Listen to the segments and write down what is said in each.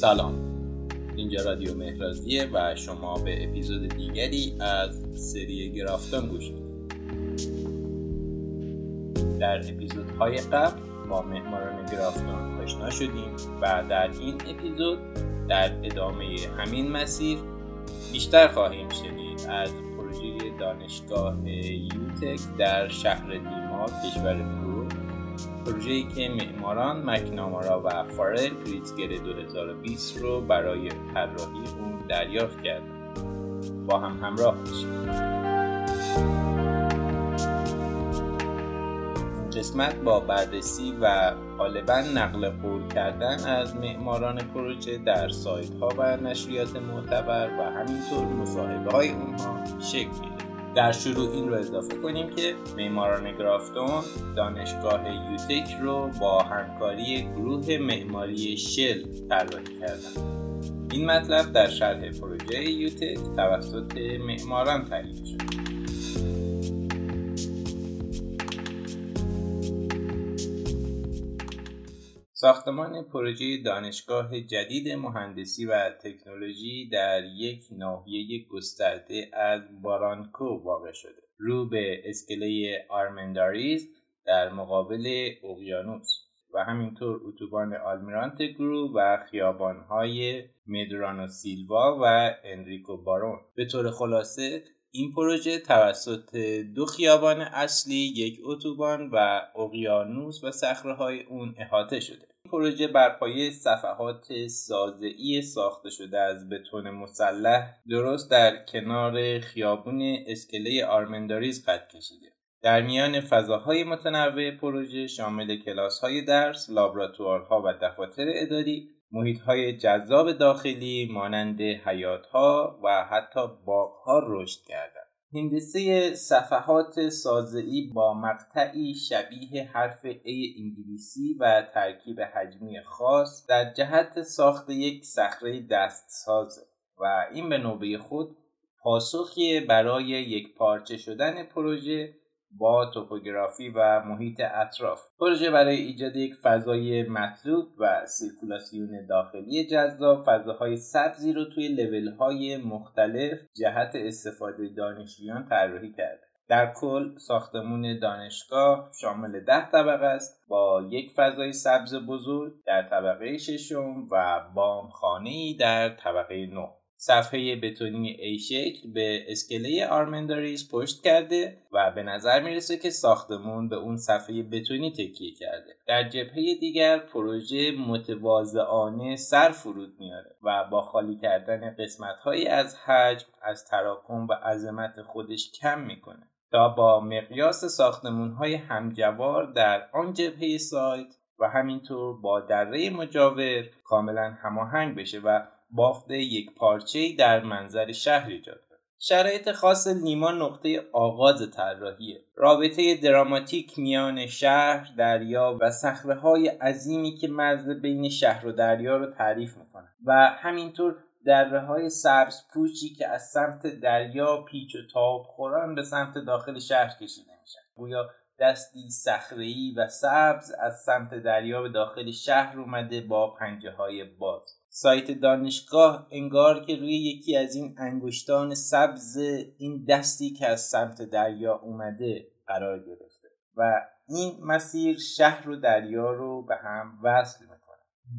سلام. اینجا رادیو مهرازیه و شما به اپیزود دیگری از سری گرافتون گوش می‌دید. در اپیزودهای قبل با معماران گرافتون آشنا شدیم و در این اپیزود در ادامه همین مسیر بیشتر خواهیم شنید از پروژه دانشگاه یوتک در شهر دیما کشور پروژه‌ای که معماران مکنامارا و فارل پریتگر 2020 رو برای طراحی اون دریافت کردند. با هم همراه بشیم. قسمت با بررسی و غالبا نقل قول کردن از معماران پروژه در سایت ها و نشریات معتبر و همینطور مصاحبه های اونها شکل گرفت در شروع این رو اضافه کنیم که معماران گرافتون دانشگاه یوتک رو با همکاری گروه معماری شل طراحی کردند این مطلب در شرح پروژه یوتک توسط معماران تهیه شد. ساختمان پروژه دانشگاه جدید مهندسی و تکنولوژی در یک ناحیه گسترده از بارانکو واقع شده. رو به اسکله آرمنداریز در مقابل اقیانوس و همینطور اتوبان آلمیرانت گرو و خیابانهای مدرانو سیلوا و انریکو بارون. به طور خلاصه این پروژه توسط دو خیابان اصلی یک اتوبان و اقیانوس و صخره اون احاطه شده. پروژه بر پایه صفحات سازعی ساخته شده از بتون مسلح درست در کنار خیابون اسکله آرمنداریز قد کشیده در میان فضاهای متنوع پروژه شامل کلاس های درس، لابراتوارها و دفاتر اداری محیط های جذاب داخلی مانند حیات ها و حتی باغ ها رشد کردند. هندسه صفحات سازعی با مقطعی شبیه حرف A انگلیسی و ترکیب حجمی خاص در جهت ساخت یک صخره دستسازه و این به نوبه خود پاسخی برای یک پارچه شدن پروژه با توپوگرافی و محیط اطراف. پروژه برای ایجاد یک فضای مطلوب و سیرکولاسیون داخلی جذاب فضاهای سبزی رو توی لول های مختلف جهت استفاده دانشجویان طراحی کرده. در کل ساختمون دانشگاه شامل ده طبقه است. با یک فضای سبز بزرگ در طبقه ششم و بامخانه در طبقه نه. صفحه بتونی A شکل به اسکله آرمنداریز پشت کرده و به نظر می‌رسه که ساختمون به اون صفحه بتونی تکیه کرده. در جبهه دیگر پروژه متواضعانه سر فرود میاره و با خالی کردن قسمت هایی از حجم از تراکم و عظمت خودش کم می‌کنه. تا با مقیاس ساختمون های همجوار در آن جبهه سایت و همینطور با دره مجاور کاملا هماهنگ بشه و بافت یک پارچه در منظر شهر ایجاد کنه شرایط خاص نیما نقطه آغاز طراحیه. رابطه دراماتیک میان شهر دریا و صخره های عظیمی که مرز بین شهر و دریا رو تعریف می‌کنه و همینطور دره های سبز پوچی که از سمت دریا پیچ و تاب خوران به سمت داخل شهر کشیده میشن. گویا دستی صخره‌ای و سبز از سمت دریا به داخل شهر اومده با پنجه های باز. سایت دانشگاه انگار که روی یکی از این انگشتان سبز این دستی که از سمت دریا اومده قرار گرفته و این مسیر شهر و دریا رو به هم وصل می‌کنه.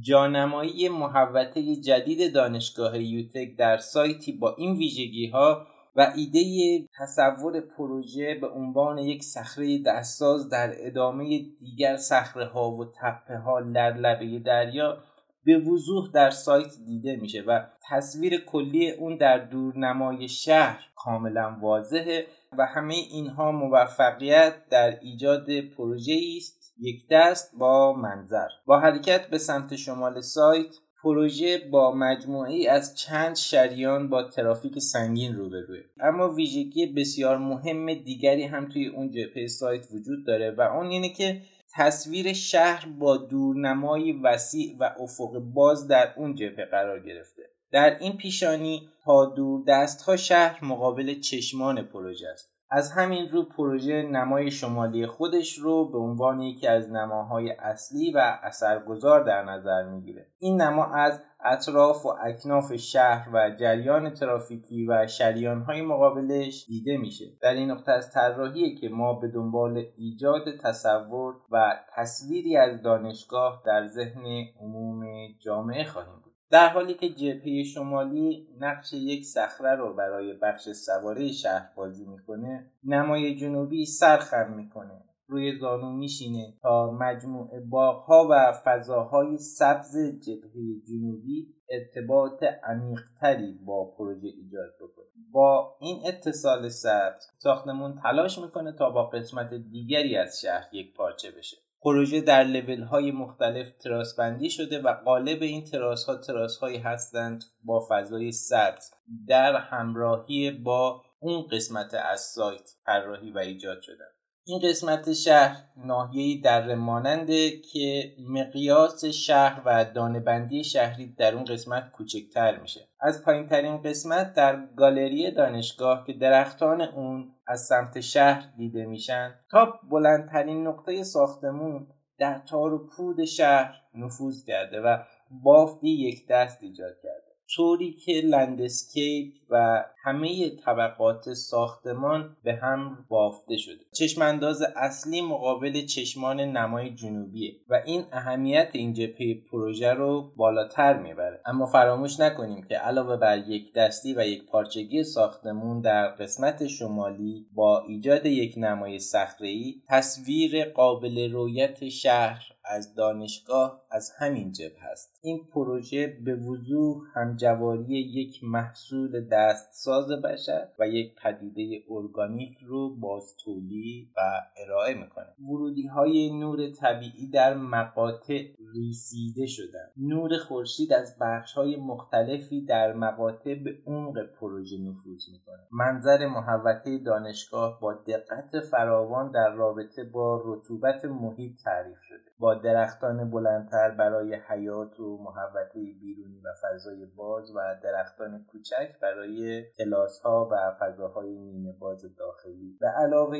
جانمایی محوطه جدید دانشگاه یوتک در سایتی با این ویژگی ها و ایده تصور پروژه به عنوان یک صخره دستساز در ادامه دیگر صخره ها و تپه ها در لبه دریا به وضوح در سایت دیده میشه و تصویر کلی اون در دورنمای شهر کاملا واضحه و همه اینها موفقیت در ایجاد پروژه است یک دست با منظر. با حرکت به سمت شمال سایت پروژه با مجموعی از چند شریان با ترافیک سنگین روبروه. اما ویژگی بسیار مهم دیگری هم توی اون جبهه سایت وجود داره و اون اینه که تصویر شهر با دورنمای وسیع و افق باز در اون جبهه قرار گرفته. در این پیشانی تا دور دست ها شهر مقابل چشمان پروژه است. از همین رو پروژه نمای شمالی خودش رو به عنوان یکی از نماهای اصلی و اثرگذار در نظر می‌گیره. این نما از اطراف و اکناف شهر و جریان ترافیکی و شریانهای مقابلش دیده میشه. در این نقطه از طراحیه که ما به دنبال ایجاد تصور و تصویری از دانشگاه در ذهن عموم جامعه خواهیم بود. در حالی که جبهه شمالی نقش یک صخره رو برای بخش سواره شهر بازی می‌کنه نمای جنوبی سرخم می‌کنه. روی زانو میشینه تا مجموع باغها و فضاهای سبز جبهه جنوبی ارتباط عمیقتری با پروژه ایجاد بکنه. با این اتصال سبز ساختمون تلاش می‌کنه تا با قسمت دیگری از شهر یک پارچه بشه. پروژه در لول های مختلف تراس بندی شده و قالب این تراس ها تراس هایی هستند با فضای سبز در همراهی با اون قسمت از سایت طراحی و ایجاد شدن. این قسمت شهر ناحیه‌ای در ماننده که مقیاس شهر و دانهبندی شهری در اون قسمت کوچکتر میشه. از پایین ترین قسمت در گالری دانشگاه که درختان اون از سمت شهر دیده میشن تا بلندترین نقطه ساختمون در تار و پود شهر نفوذ کرده و بافتی یک دست ایجاد کرده. طوری که landscape و همه طبقات ساختمان به هم بافته شده. چشمانداز اصلی مقابل چشمان نمای جنوبیه و این اهمیت این جبهه پروژه رو بالاتر می‌بره. اما فراموش نکنیم که علاوه بر یک دستی و یک پارچگی ساختمون در قسمت شمالی با ایجاد یک نمای صخره‌ای تصویر قابل رویت شهر از دانشگاه از همین جبه هست این پروژه به وضوح همجواری یک محصول دستساز بشر و یک پدیده ارگانیک رو باز تولید و ارائه می‌کنه. ورودی های نور طبیعی در مقاطع ریسیده شدن نور خورشید از بخش های مختلفی در مقاطع به عمق پروژه نفوذ می‌کنه. منظر محوطه دانشگاه با دقت فراوان در رابطه با رطوبت محیط تعریف شده. با درختان بلندتر برای حیات و محوطه بیرونی و فضای باز و درختان کوچک برای کلاس ها و فضاهای نیمه باز داخلی. و علاوه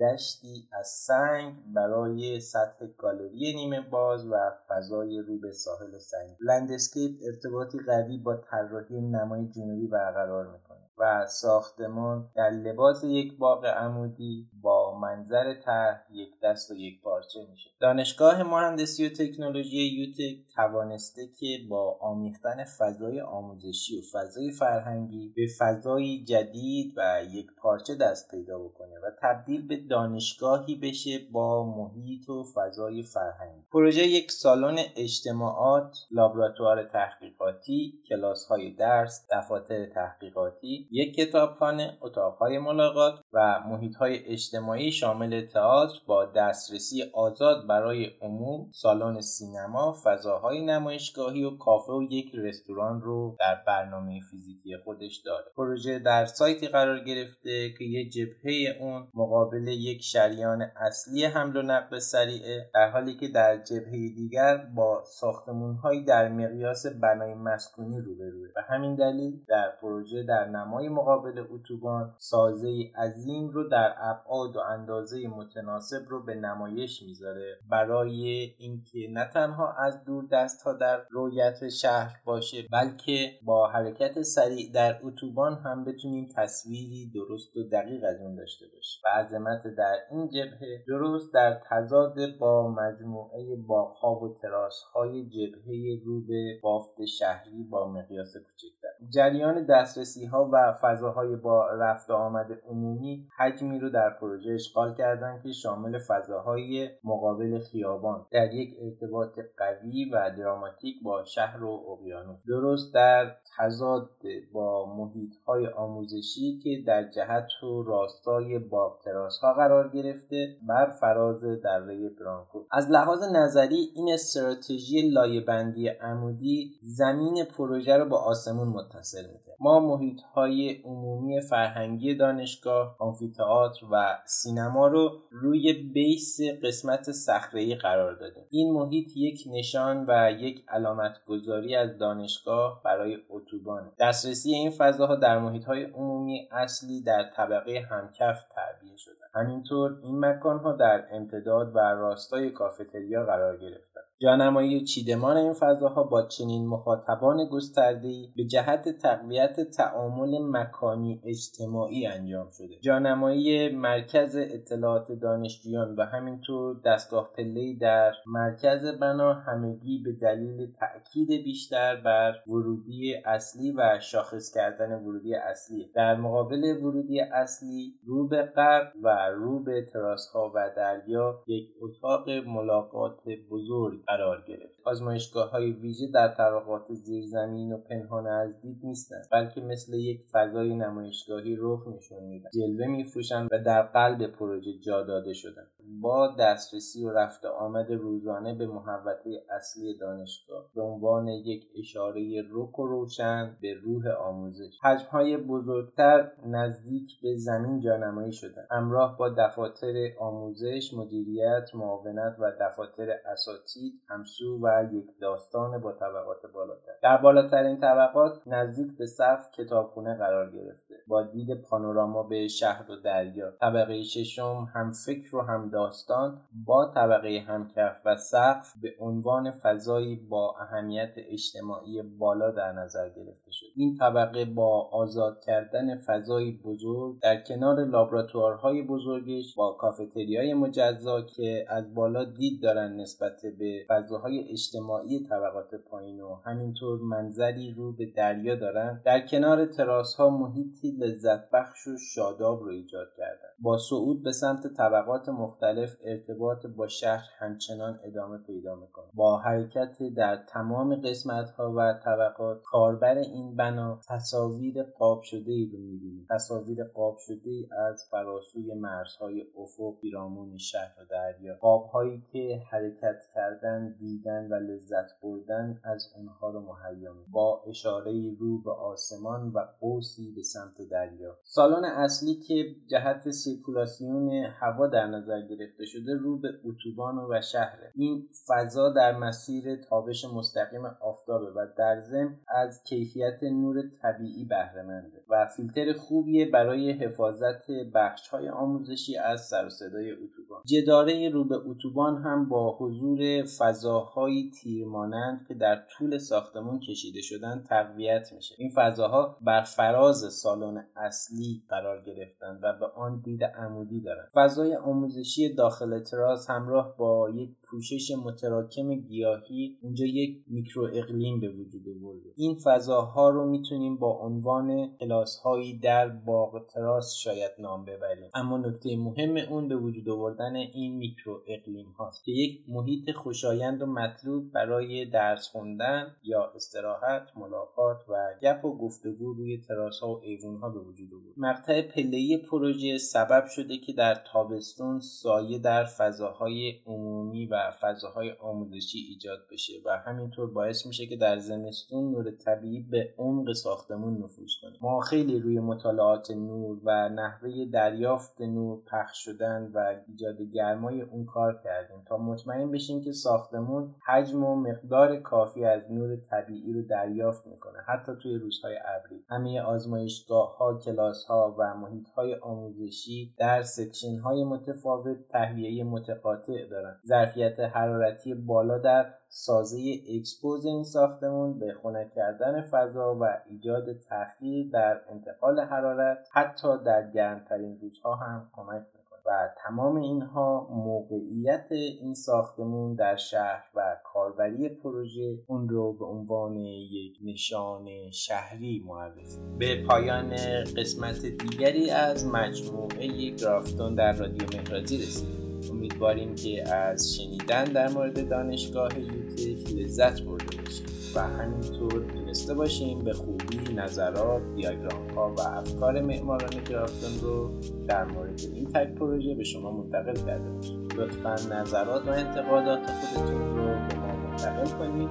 دشتی از سنگ برای سطح گالری نیمه باز و فضای رو به ساحل سنگ. landscape ارتباطی قوی با طراحی نمای جنوبی برقرار می‌کنه و ساختمان در لباس یک باغ عمودی با منظر طرح یک دست و یک پارچه میشه. دانشگاه مهندسی و تکنولوژی UTEC توانسته که با آمیختن فضای آموزشی و فضای فرهنگی به فضای جدید و یک پارچه دست پیدا بکنه و تبدیل به دانشگاهی بشه با محیط و فضای فرهنگی. پروژه یک سالن اجتماعات لابراتوار تحقیقاتی کلاس های درس دفاتر تحقیقاتی یک کتابخانه اتاقهای ملاقات و محیط های اجتماعی شامل تئاتر با دسترسی آزاد برای عموم سالن سینما فضاهای نمایشگاهی و کافه و یک رستوران رو در برنامه فیزیکی خودش داره. پروژه در سایتی قرار گرفته که یه جبهه اون مقابل یک شریان اصلی حمل و نقل سریعه در حالی که در جبهه دیگر با ساختمون در مقیاس بنای مسکونی روبروه. و همین دلیل در پروژه در نمای مقابل اتوبان سازه عظیم رو در ابعاد و اندازه متناسب رو به نمایش می‌ذاره. برای اینکه نه تنها از دور دست ها در رویت شهر باشه بلکه با حرکت سریع در اتوبان هم بتونیم تصویری درست و دقیق از اون داشته باشیم. و عظمت در این جبهه درست در تضاد با مجموعه باغها و تراس های جبهه رو به بافت شهری با مقیاس کوچکتر. جریان دسترسی ها و فضاهای با رفت آمد عمومی حجمی رو در پروژه اشغال کردن که شامل فضاهای مقابل خیابان در یک ارتباط قوی و دراماتیک با شهر و اقیانوس. درست در تضاد با محیط های آموزشی که در جهت و راستای تراس ها قرار گرفته بر فراز دره برانکو. از لحاظ نظری این استراتژی لایه بندی عمودی زمین پروژه رو با آسمون متصل می‌کرد ما محیط های عمومی فرهنگی دانشگاه آمفیتئاتر و سینما رو روی بیس قسمت صخره‌ای قرار دادیم. این محیط یک نشان و یک علامت گذاری از دانشگاه برای اتوبانه دسترسی این فضاها در محیط های عمومی اصلی در طبقه همکف تعبیه شده. همینطور این مکانها در امتداد و راستای کافتریا قرار گرفتند. جانمایی چیدمان این فضاها با چنین مخاطبان گسترده‌ای به جهت تقویت تعامل مکانی اجتماعی انجام شده. جانمایی مرکز اطلاعات دانشجویان و همینطور دستگاه پله‌ای در مرکز بنا همگی به دلیل تأکید بیشتر بر ورودی اصلی و شاخص کردن ورودی اصلی. در مقابل ورودی اصلی رو به غرب و رو به تراس ها و دریا یک اتاق ملاقات بزرگ قرار گرفت. آزمایشگاه های ویژه در طبقات زیرزمین و پنهان از دید نیستند بلکه مثل یک فضای نمایشگاهی رخ نشون میدن جلوه میفروشند و در قلب پروژه جا داده شدن با دسترسی و رفت آمد روزانه به محوطه اصلی دانشگاه به عنوان یک اشاره رک و روشن به روح آموزش. حجمهای بزرگتر نزدیک به زمین جانمایی شدند. همراه با دفاتر آموزش مدیریت معاونت و دفاتر اساتید همسو و یک داستان با طبقات بالاتر. در بالاترین طبقات نزدیک به سقف کتابخونه قرار گرفته. با دید پانوراما به شهر و دریا. طبقه ششم هم فکر و هم داستان با طبقه همکف و سقف به عنوان فضایی با اهمیت اجتماعی بالا در نظر گرفته شد. این طبقه با آزاد کردن فضایی بزرگ در کنار لابراتوارهای بزرگش با کافتریای مجزا که از بالا دید دارن نسبت به فضاهای اجتماعی طبقات پایین و همینطور منظری رو به دریا دارن در کنار تراس ها محیطی لذت بخش و شاداب رو ایجاد کردن. با صعود به سمت طبقات مختلف ارتباط با شهر همچنان ادامه پیدا می‌کنه. با حرکت در تمام قسمت ها و طبقات کاربر این بنا تصاویر قاب شده ای رو می‌بینیم تصاویر قاب شده ای از فراسوی مرزهای افق پیرامون شهر و دریا. قاب هایی که حرکت کردن دیدن و لذت بردن از اونها رو مهیا با اشاره رو به آسمان و قوسی به سمت دریا. سالن اصلی که جهت سیرکولاسیون هوا در نظر گرفته شده رو به اتوبان و شهره. این فضا در مسیر تابش مستقیم آفتابه و در ضمن از کیفیت نور طبیعی بهرهمنده و فیلتر خوبیه برای حفاظت بخش های آموزشی از سر و صدای اتوبان. جداره رو به اتوبان هم با حضور فضاهایی تیرمانند که در طول ساختمون کشیده شدن تقویت میشه. این فضاها بر فراز سالن اصلی قرار گرفتن و به آن دید عمودی دارند فضای آموزشی داخل تراس همراه با یک پوشش متراکم گیاهی اونجا یک میکرو اقلیم به وجود آورده. این فضاها رو می‌تونیم با عنوان کلاس هایی در باغ تراس شاید نام ببریم. اما نکته مهم اون به وجود آوردن این میکرو اقلیم هاست. که یک محیط خوشایند و مطلوب برای درس خوندن یا استراحت ملاقات و گپ و گفتگو روی تراس ها و ایوون ها به وجود آورد. مقطع پله پروژه سبب شده که در تابستون سایه در فضاهای عمومی و فضاهای آموزشی ایجاد بشه و همینطور باعث میشه که در زمستون نور طبیعی به عمق ساختمون نفوذ کنه. ما خیلی روی مطالعات نور و نحوه دریافت نور پخش شدن و ایجاد گرمای اون کار کردیم تا مطمئن بشیم که ساختمون حجم و مقدار کافی از نور طبیعی رو دریافت می‌کنه حتی توی روزهای ابری. همه آزمایشگاه ها کلاس ها و محیط های آموزشی در section های متفاوت تهویه متقاطع دارن. ظرفیت حرارتی بالا در سازه expose این ساختمون به خنک کردن فضا و ایجاد تاخیر در انتقال حرارت حتی در گرمترین روزها هم کمک می‌کنه و تمام اینها موقعیت این ساختمون در شهر و کاربری پروژه اون رو به عنوان یک نشان شهری معرفی. به پایان قسمت دیگری از مجموعه گرافتون در رادیو مهرازی رسیدیم. امیدواریم که از شنیدن در مورد دانشگاه یوتش لذت برده باشیم و همینطور تونسته باشیم به خوبی نظرات دیاگرام ها و افکار معماران گرافتون رو در مورد این تک پروژه به شما منتقل کرده باشیم. لطفا نظرات و انتقادات خودتون رو به ما منتقل کنید.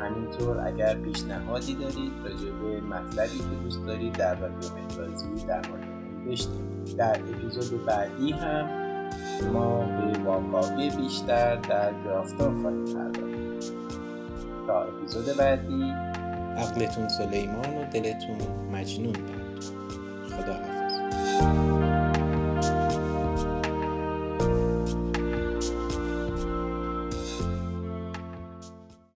همینطور اگر پیشنهادی دارید راجع به مطلبی که دوست دارید در رادیو مجازی در مورد بشنوید در اپیزود بعدی هم ما به واکاوی بیشتر در گرافتا خواهیم پرداخت. تا اپیزود بعدی عقلتون سلیمان و دلتون مجنون. باد خدا حافظ